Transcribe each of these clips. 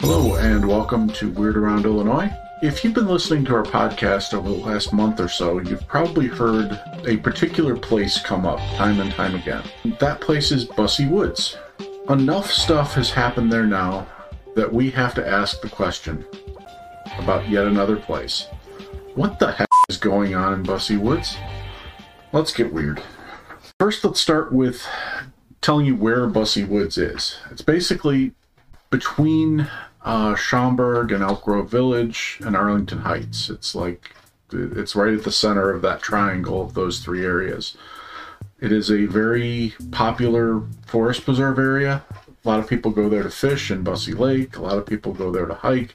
Hello, and welcome to Weird Around Illinois. If you've been listening to our podcast over the last month or so, you've probably heard a particular place come up time and time again. That place is Busse Woods. Enough stuff has happened there now that we have to ask the question about yet another place. What the heck is going on in Busse Woods? Let's get weird. First, let's start with telling you where Busse Woods is. It's basically between uh, Schaumburg and Elk Grove Village and Arlington Heights. It's like it's right at the center of that triangle of those three areas. It is a very popular forest preserve area. A lot of people go there to fish in Busse Lake. A lot of people go there to hike.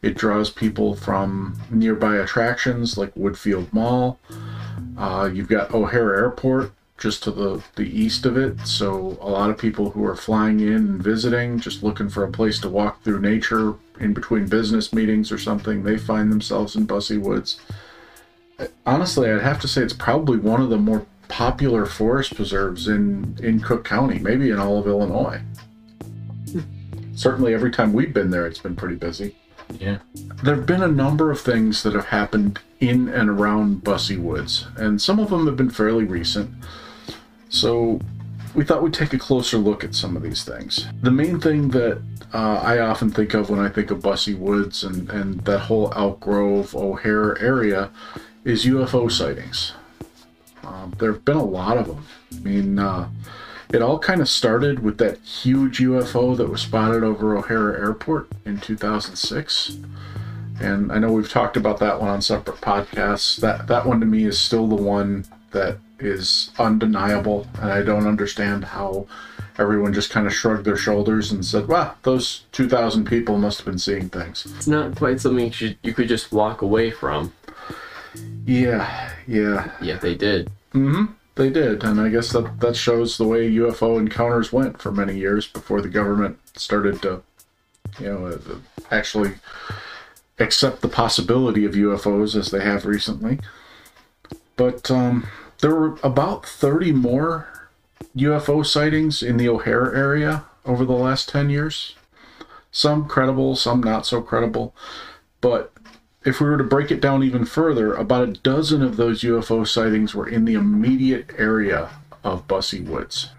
It draws people from nearby attractions like Woodfield Mall. Uh, you've got O'Hare Airport, just to the, the east of it. So a lot of people who are flying in and visiting, just looking for a place to walk through nature in between business meetings or something, they find themselves in Busse Woods. Honestly, I'd have to say it's probably one of the more popular forest preserves in, in Cook County, maybe in all of Illinois. Hmm. Certainly, every time we've been there, it's been pretty busy. Yeah. There have been a number of things that have happened in and around Busse Woods, and some of them have been fairly recent. So we thought we'd take a closer look at some of these things. The main thing that uh, I often think of when I think of Busse Woods and, and that whole Elk Grove, O'Hare area is UFO sightings. Um, there have been a lot of them. I mean, uh, it all kind of started with that huge UFO that was spotted over O'Hare Airport in 2006. And I know we've talked about that one on separate podcasts. That that one to me is still the one that is undeniable, and I don't understand how everyone just kind of shrugged their shoulders and said, "Well, those 2,000 people must have been seeing things." It's not quite something you, should, you could just walk away from. Yeah, yeah. Yeah, they did. Mm-hmm. They did, and I guess that that shows the way UFO encounters went for many years before the government started to, you know, uh, actually accept the possibility of UFOs as they have recently. But um, there were about 30 more UFO sightings in the O'Hare area over the last 10 years. Some credible, some not so credible. But if we were to break it down even further, about a dozen of those UFO sightings were in the immediate area of Busse Woods.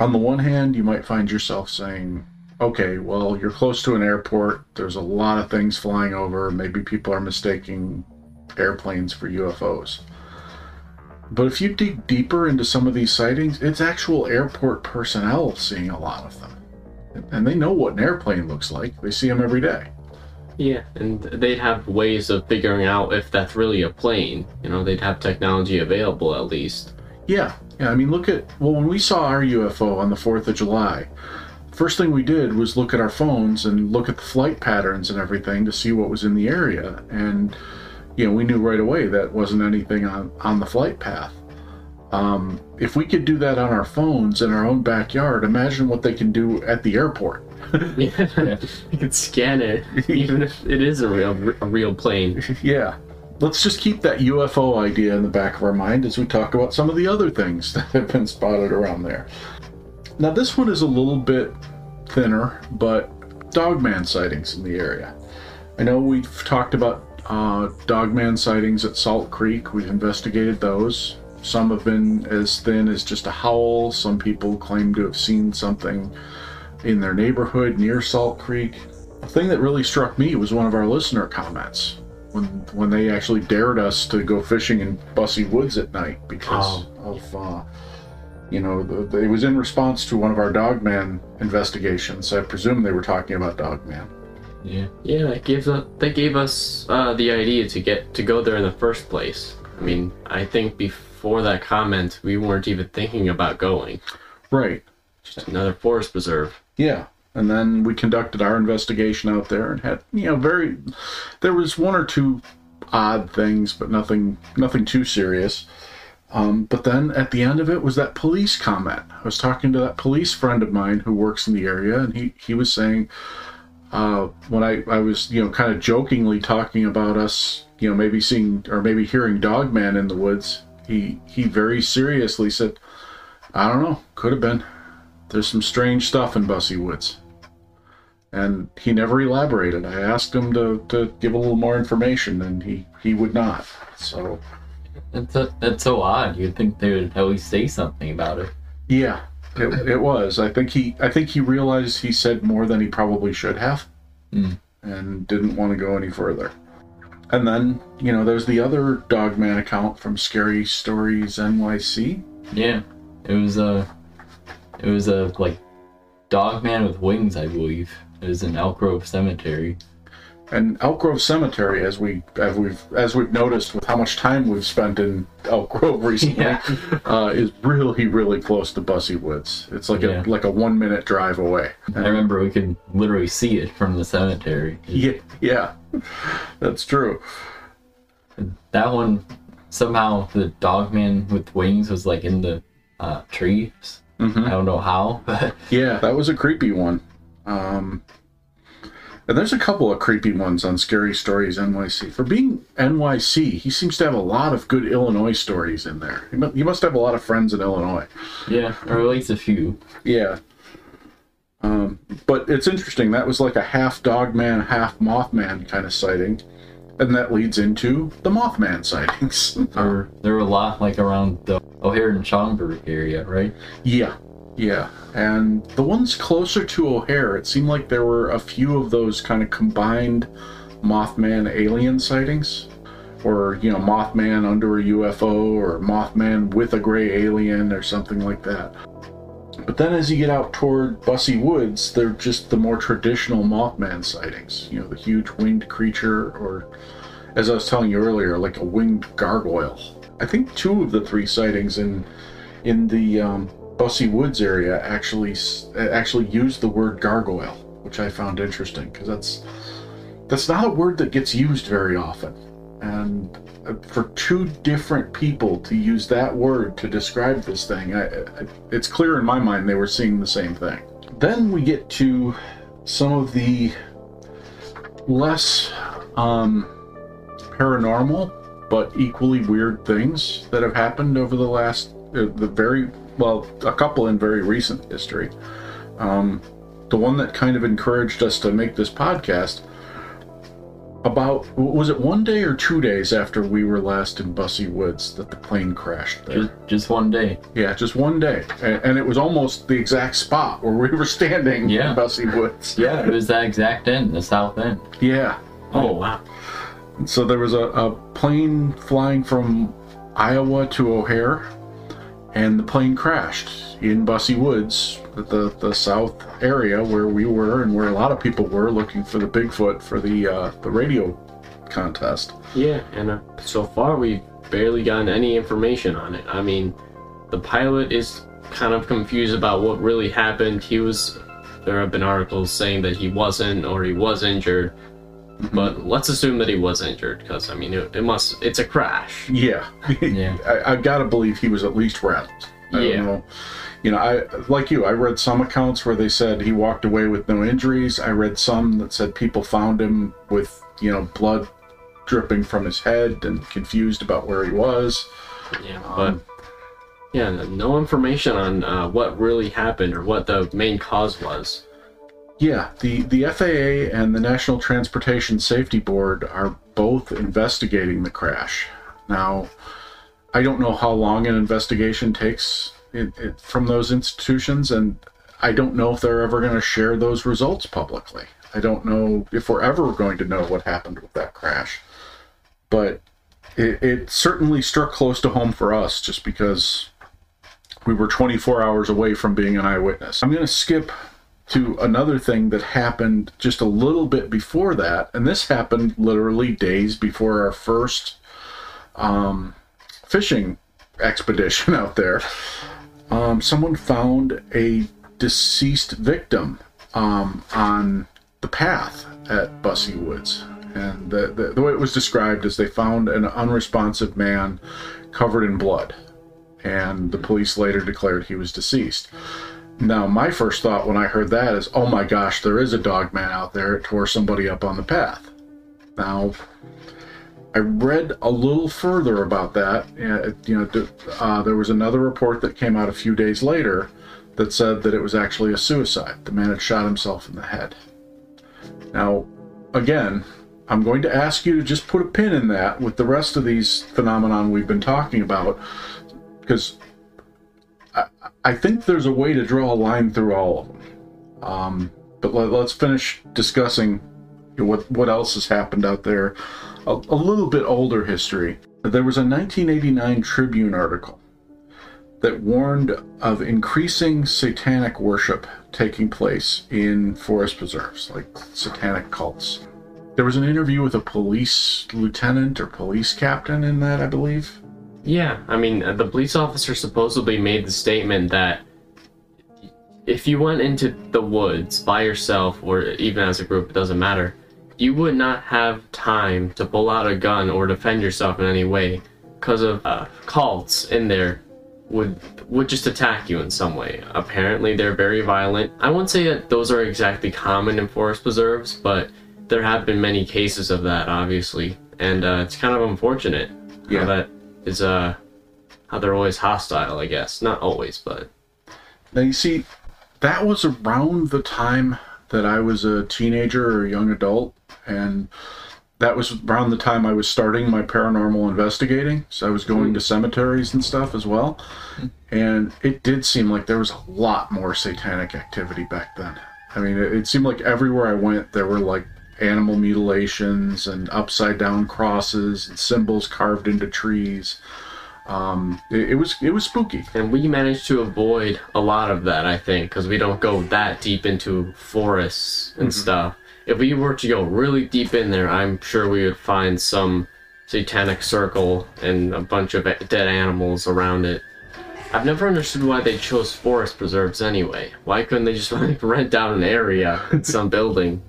On the one hand, you might find yourself saying, okay, well, you're close to an airport, there's a lot of things flying over, maybe people are mistaking airplanes for UFOs. But if you dig deeper into some of these sightings, it's actual airport personnel seeing a lot of them. And they know what an airplane looks like, they see them every day. Yeah, and they'd have ways of figuring out if that's really a plane. You know, they'd have technology available at least. Yeah, yeah. I mean, look at well, when we saw our UFO on the Fourth of July, first thing we did was look at our phones and look at the flight patterns and everything to see what was in the area, and you know, we knew right away that wasn't anything on on the flight path. Um, if we could do that on our phones in our own backyard, imagine what they can do at the airport. yeah, you could scan it, even if it is a real a real plane. yeah. Let's just keep that UFO idea in the back of our mind as we talk about some of the other things that have been spotted around there. Now, this one is a little bit thinner, but dogman sightings in the area. I know we've talked about uh, dogman sightings at Salt Creek. We've investigated those. Some have been as thin as just a howl. Some people claim to have seen something in their neighborhood near Salt Creek. The thing that really struck me was one of our listener comments when when they actually dared us to go fishing in Busse Woods at night because oh. of uh, you know the, it was in response to one of our Dogman investigations. I presume they were talking about Dogman. Yeah, yeah, that gives us that gave us uh, the idea to get to go there in the first place. I mean, I think before that comment, we weren't even thinking about going. Right. Just another forest preserve. Yeah. And then we conducted our investigation out there and had, you know, very there was one or two odd things, but nothing nothing too serious. Um, but then at the end of it was that police comment. I was talking to that police friend of mine who works in the area, and he, he was saying, uh, when I, I was, you know, kind of jokingly talking about us, you know, maybe seeing or maybe hearing Dogman in the woods, he, he very seriously said, I don't know, could have been. There's some strange stuff in Busse Woods. and he never elaborated. I asked him to, to give a little more information, and he, he would not. So, That's, a, that's so odd. You'd think they would at least say something about it. yeah, it, it was. I think he I think he realized he said more than he probably should have, Mm. and didn't want to go any further. And then you know, there's the other Dogman account from Scary Stories NYC. Yeah, it was a, it was a like, dog man with wings, I believe. It was in Elk Grove Cemetery. And Elk Grove Cemetery, as we as we've as we've noticed with how much time we've spent in Elk Grove recently, Yeah. uh, is really really close to Busse Woods. It's like Yeah. a like a one minute drive away. I remember we could literally see it from the cemetery. Yeah, yeah, that's true. That one, somehow the dog man with wings was like in the uh, trees. Mhm. I don't know how, but Yeah, that was a creepy one. Um, and there's a couple of creepy ones on Scary Stories NYC. For being NYC, he seems to have a lot of good Illinois stories in there. He must have a lot of friends in Illinois. yeah, or at least a few. Yeah. Um, but it's interesting. That was like a half dogman, half mothman kind of sighting. And that leads into the Mothman sightings. Or there were a lot like around the O'Hare and Schaumburg area, right? yeah. Yeah. And the ones closer to O'Hare, it seemed like there were a few of those kind of combined Mothman alien sightings. Or, you know, Mothman under a UFO or Mothman with a gray alien or something like that. But then as you get out toward Busse Woods, they're just the more traditional Mothman sightings. You know, the huge winged creature, or as I was telling you earlier, like a winged gargoyle. I think two of the three sightings in in the um, Busse Woods area actually actually used the word gargoyle, which I found interesting because that's that's not a word that gets used very often. And uh, for two different people to use that word to describe this thing, I, I, it's clear in my mind they were seeing the same thing. Then we get to some of the less um, paranormal but equally weird things that have happened over the last, uh, the very, well, a couple in very recent history. Um, the one that kind of encouraged us to make this podcast about was it one day or two days after we were last in Busse Woods that the plane crashed there? Just just one day. Yeah, just one day, and, and it was almost the exact spot where we were standing Yeah. in Busse Woods. Yeah, it was that exact end, the south end. Yeah. Oh wow. So there was a, a plane flying from Iowa to O'Hare, and the plane crashed in Busse Woods, the the south area where we were and where a lot of people were looking for the Bigfoot for the uh, the radio contest. Yeah, and uh, so far we've barely gotten any information on it. I mean, the pilot is kind of confused about what really happened. He was. There have been articles saying that he wasn't or he was injured, but let's assume that he was injured because I mean it, it must. It's a crash. Yeah, Yeah. I, I gotta believe he was at least rattled. I Yeah. don't know. You know, I like you. I read some accounts where they said he walked away with no injuries. I read some that said people found him with you know blood dripping from his head and confused about where he was. Yeah, but yeah, no- no information on uh, what really happened or what the main cause was. Yeah, the the FAA and the National Transportation Safety Board are both investigating the crash. Now, I don't know how long an investigation takes it, it, from those institutions, and I don't know if they're ever going to share those results publicly. I don't know if we're ever going to know what happened with that crash. But it, it certainly struck close to home for us just because we were 24 hours away from being an eyewitness. I'm going to skip to another thing that happened just a little bit before that, and this happened literally days before our first um, fishing expedition out there. Um, someone found a deceased victim um, on the path at Busse Woods. And the, the, the way it was described is they found an unresponsive man covered in blood. And the police later declared he was deceased. Now, my first thought when I heard that is, oh my gosh, there is a dog man out there. It tore somebody up on the path. Now, I read a little further about that. You know, uh, there was another report that came out a few days later that said that it was actually a suicide. The man had shot himself in the head. Now, again, I'm going to ask you to just put a pin in that with the rest of these phenomenon we've been talking about, because I, think there's a way to draw a line through all of them. Um, but let, us finish discussing what what else has happened out there. A, a little bit older history. There was a 1989 Tribune article that warned of increasing satanic worship taking place in forest preserves, like satanic cults. There was an interview with a police lieutenant or police captain in that, I believe. Yeah, I mean, uh, the police officer supposedly made the statement that if you went into the woods by yourself or even as a group, it doesn't matter, you would not have time to pull out a gun or defend yourself in any way because of uh, cults in there would would just attack you in some way. Apparently, they're very violent. I won't say that those are exactly common in forest preserves, but there have been many cases of that, obviously, and uh, it's kind of unfortunate. Yeah. That is uh how they're always hostile. I guess not always, but Now you see, that was around the time that I was a teenager or a young adult, and that was around the time I was starting my paranormal investigating. So I was going to cemeteries and stuff as well, and it did seem like there was a lot more satanic activity back then. I mean, it, it seemed like everywhere I went, there were like animal mutilations and upside down crosses and symbols carved into trees. Um, it, it was it was spooky. and we managed to avoid a lot of that. I think because we don't go that deep into forests and stuff. If we were to go really deep in there, I'm sure we would find some satanic circle and a bunch of dead animals around it. I've never understood why they chose forest preserves anyway. Why couldn't they just like, rent out an area in some building?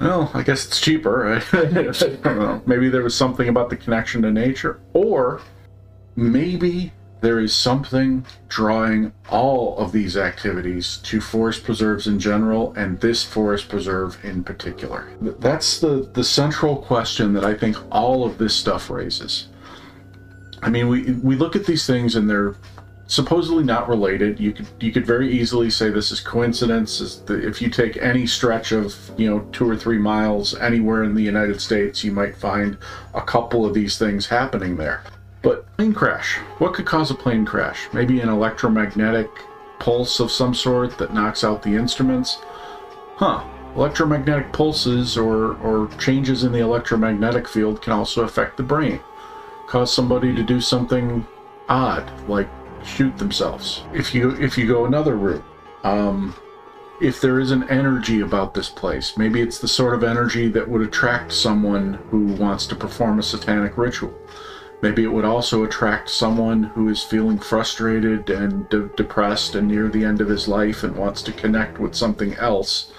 Well, I guess it's cheaper. I don't know. Maybe there was something about the connection to nature, or maybe there is something drawing all of these activities to forest preserves in general and this forest preserve in particular. That's the the central question that I think all of this stuff raises. I mean, we we look at these things and they're supposedly not related. You could you could very easily say this is coincidence. Is the, if you take any stretch of you know two or three miles anywhere in the United States, you might find a couple of these things happening there. But plane crash. What could cause a plane crash? Maybe an electromagnetic pulse of some sort that knocks out the instruments. Huh. Electromagnetic pulses or, or changes in the electromagnetic field can also affect the brain. Cause somebody to do something odd, like shoot themselves. If you if you go another route, um, if there is an energy about this place, maybe it's the sort of energy that would attract someone who wants to perform a satanic ritual. Maybe it would also attract someone who is feeling frustrated and de- depressed and near the end of his life and wants to connect with something else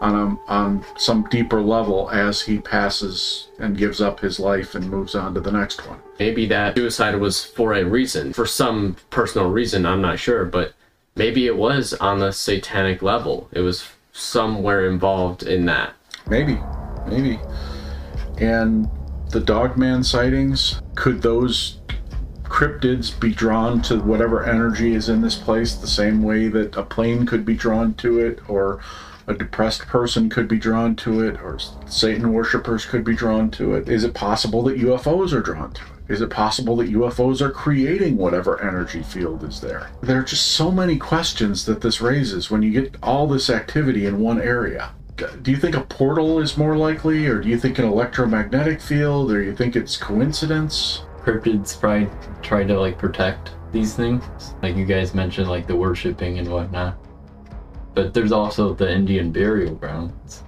on a, on some deeper level as he passes and gives up his life and moves on to the next one. Maybe that suicide was for a reason, for some personal reason, I'm not sure, but maybe it was on the satanic level. It was somewhere involved in that. Maybe, maybe. And the Dogman sightings, could those cryptids be drawn to whatever energy is in this place the same way that a plane could be drawn to it, or a depressed person could be drawn to it, or Satan worshippers could be drawn to it? Is it possible that UFOs are drawn to it? Is it possible that UFOs are creating whatever energy field is there? There are just so many questions that this raises when you get all this activity in one area. Do you think a portal is more likely, or do you think an electromagnetic field, or you think it's coincidence? Cryptids probably try to like protect these things, like you guys mentioned, like the worshipping and whatnot. But there's also the Indian burial grounds.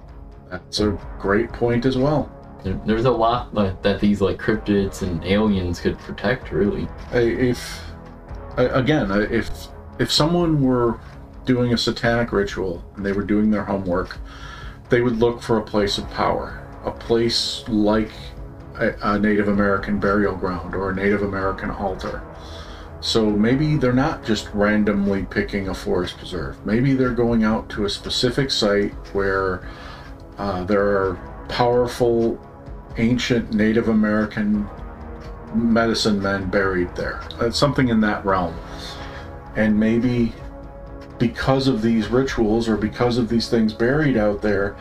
That's a great point as well. There, there's a lot that, that these like cryptids and aliens could protect, really. I- If again, if if someone were doing a satanic ritual and they were doing their homework, they would look for a place of power, a place like a, a Native American burial ground or a Native American altar. So maybe they're not just randomly picking a forest preserve. Maybe they're going out to a specific site where uh, there are powerful, ancient Native American medicine men buried there. It's something in that realm. And maybe because of these rituals or because of these things buried out there,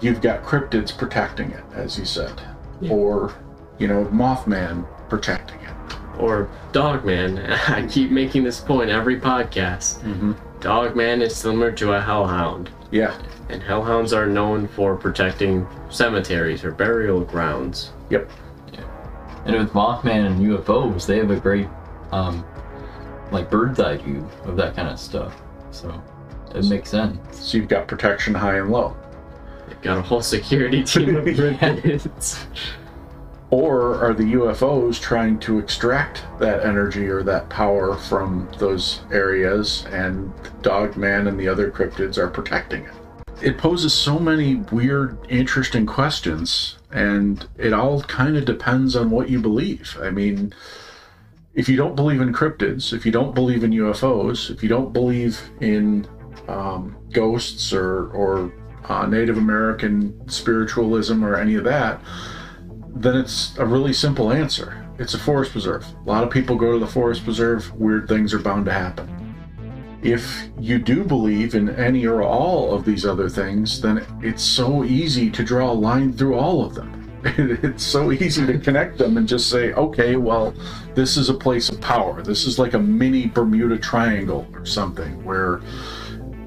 you've got cryptids protecting it, as you said, Yeah. or you know, Mothman protecting it. Or Dogman. I keep making this point every podcast. Mm-hmm. Dogman is similar to a hellhound, Yeah. and hellhounds are known for protecting cemeteries or burial grounds. Yep. And with Mothman and UFOs, they have a great, um, like bird's eye view of that kind of stuff. So it makes sense. So you've got protection high and low. They've got a whole security team of cryptids. Or are the UFOs trying to extract that energy or that power from those areas, and Dogman and the other cryptids are protecting it? It poses so many weird, interesting questions, and it all kind of depends on what you believe. I mean, if you don't believe in cryptids, if you don't believe in UFOs, if you don't believe in um, ghosts or, or uh, Native American spiritualism or any of that, then it's a really simple answer. It's a forest preserve. A lot of people go to the forest preserve, weird things are bound to happen. If you do believe in any or all of these other things, then it's so easy to draw a line through all of them. It's so easy to connect them and just say, okay, well, this is a place of power. This is like a mini Bermuda Triangle or something where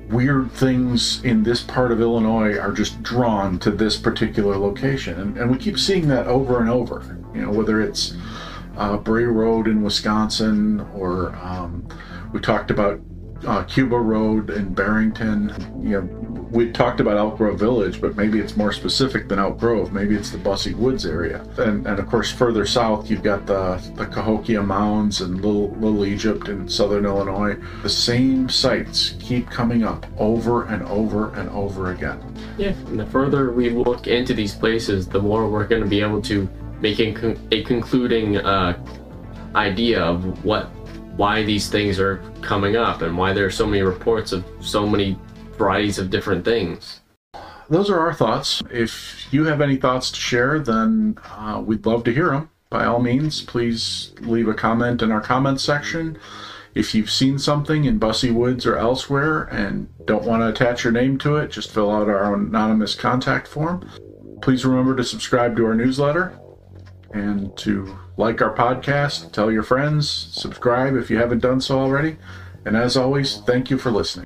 weird things in this part of Illinois are just drawn to this particular location. And, and we keep seeing that over and over. You know, whether it's uh, Bray Road in Wisconsin or um, we talked about uh, Cuba Road in Barrington. You know, we talked about Elk Grove Village, but maybe it's more specific than Elk Grove. Maybe it's the Busse Woods area. And, and of course, further south, you've got the, the Cahokia Mounds and Little, Little Egypt in southern Illinois. The same sites keep coming up over and over and over again. Yeah, and the further we look into these places, the more we're going to be able to make a, con- a concluding uh, idea of what, why these things are coming up, and why there are so many reports of so many varieties of different things. Those are our thoughts. If you have any thoughts to share, then uh, we'd love to hear them. By all means, please leave a comment in our comments section. If you've seen something in Busse Woods or elsewhere and don't want to attach your name to it, just fill out our anonymous contact form. Please remember to subscribe to our newsletter and to like our podcast, tell your friends, subscribe if you haven't done so already. And as always, thank you for listening.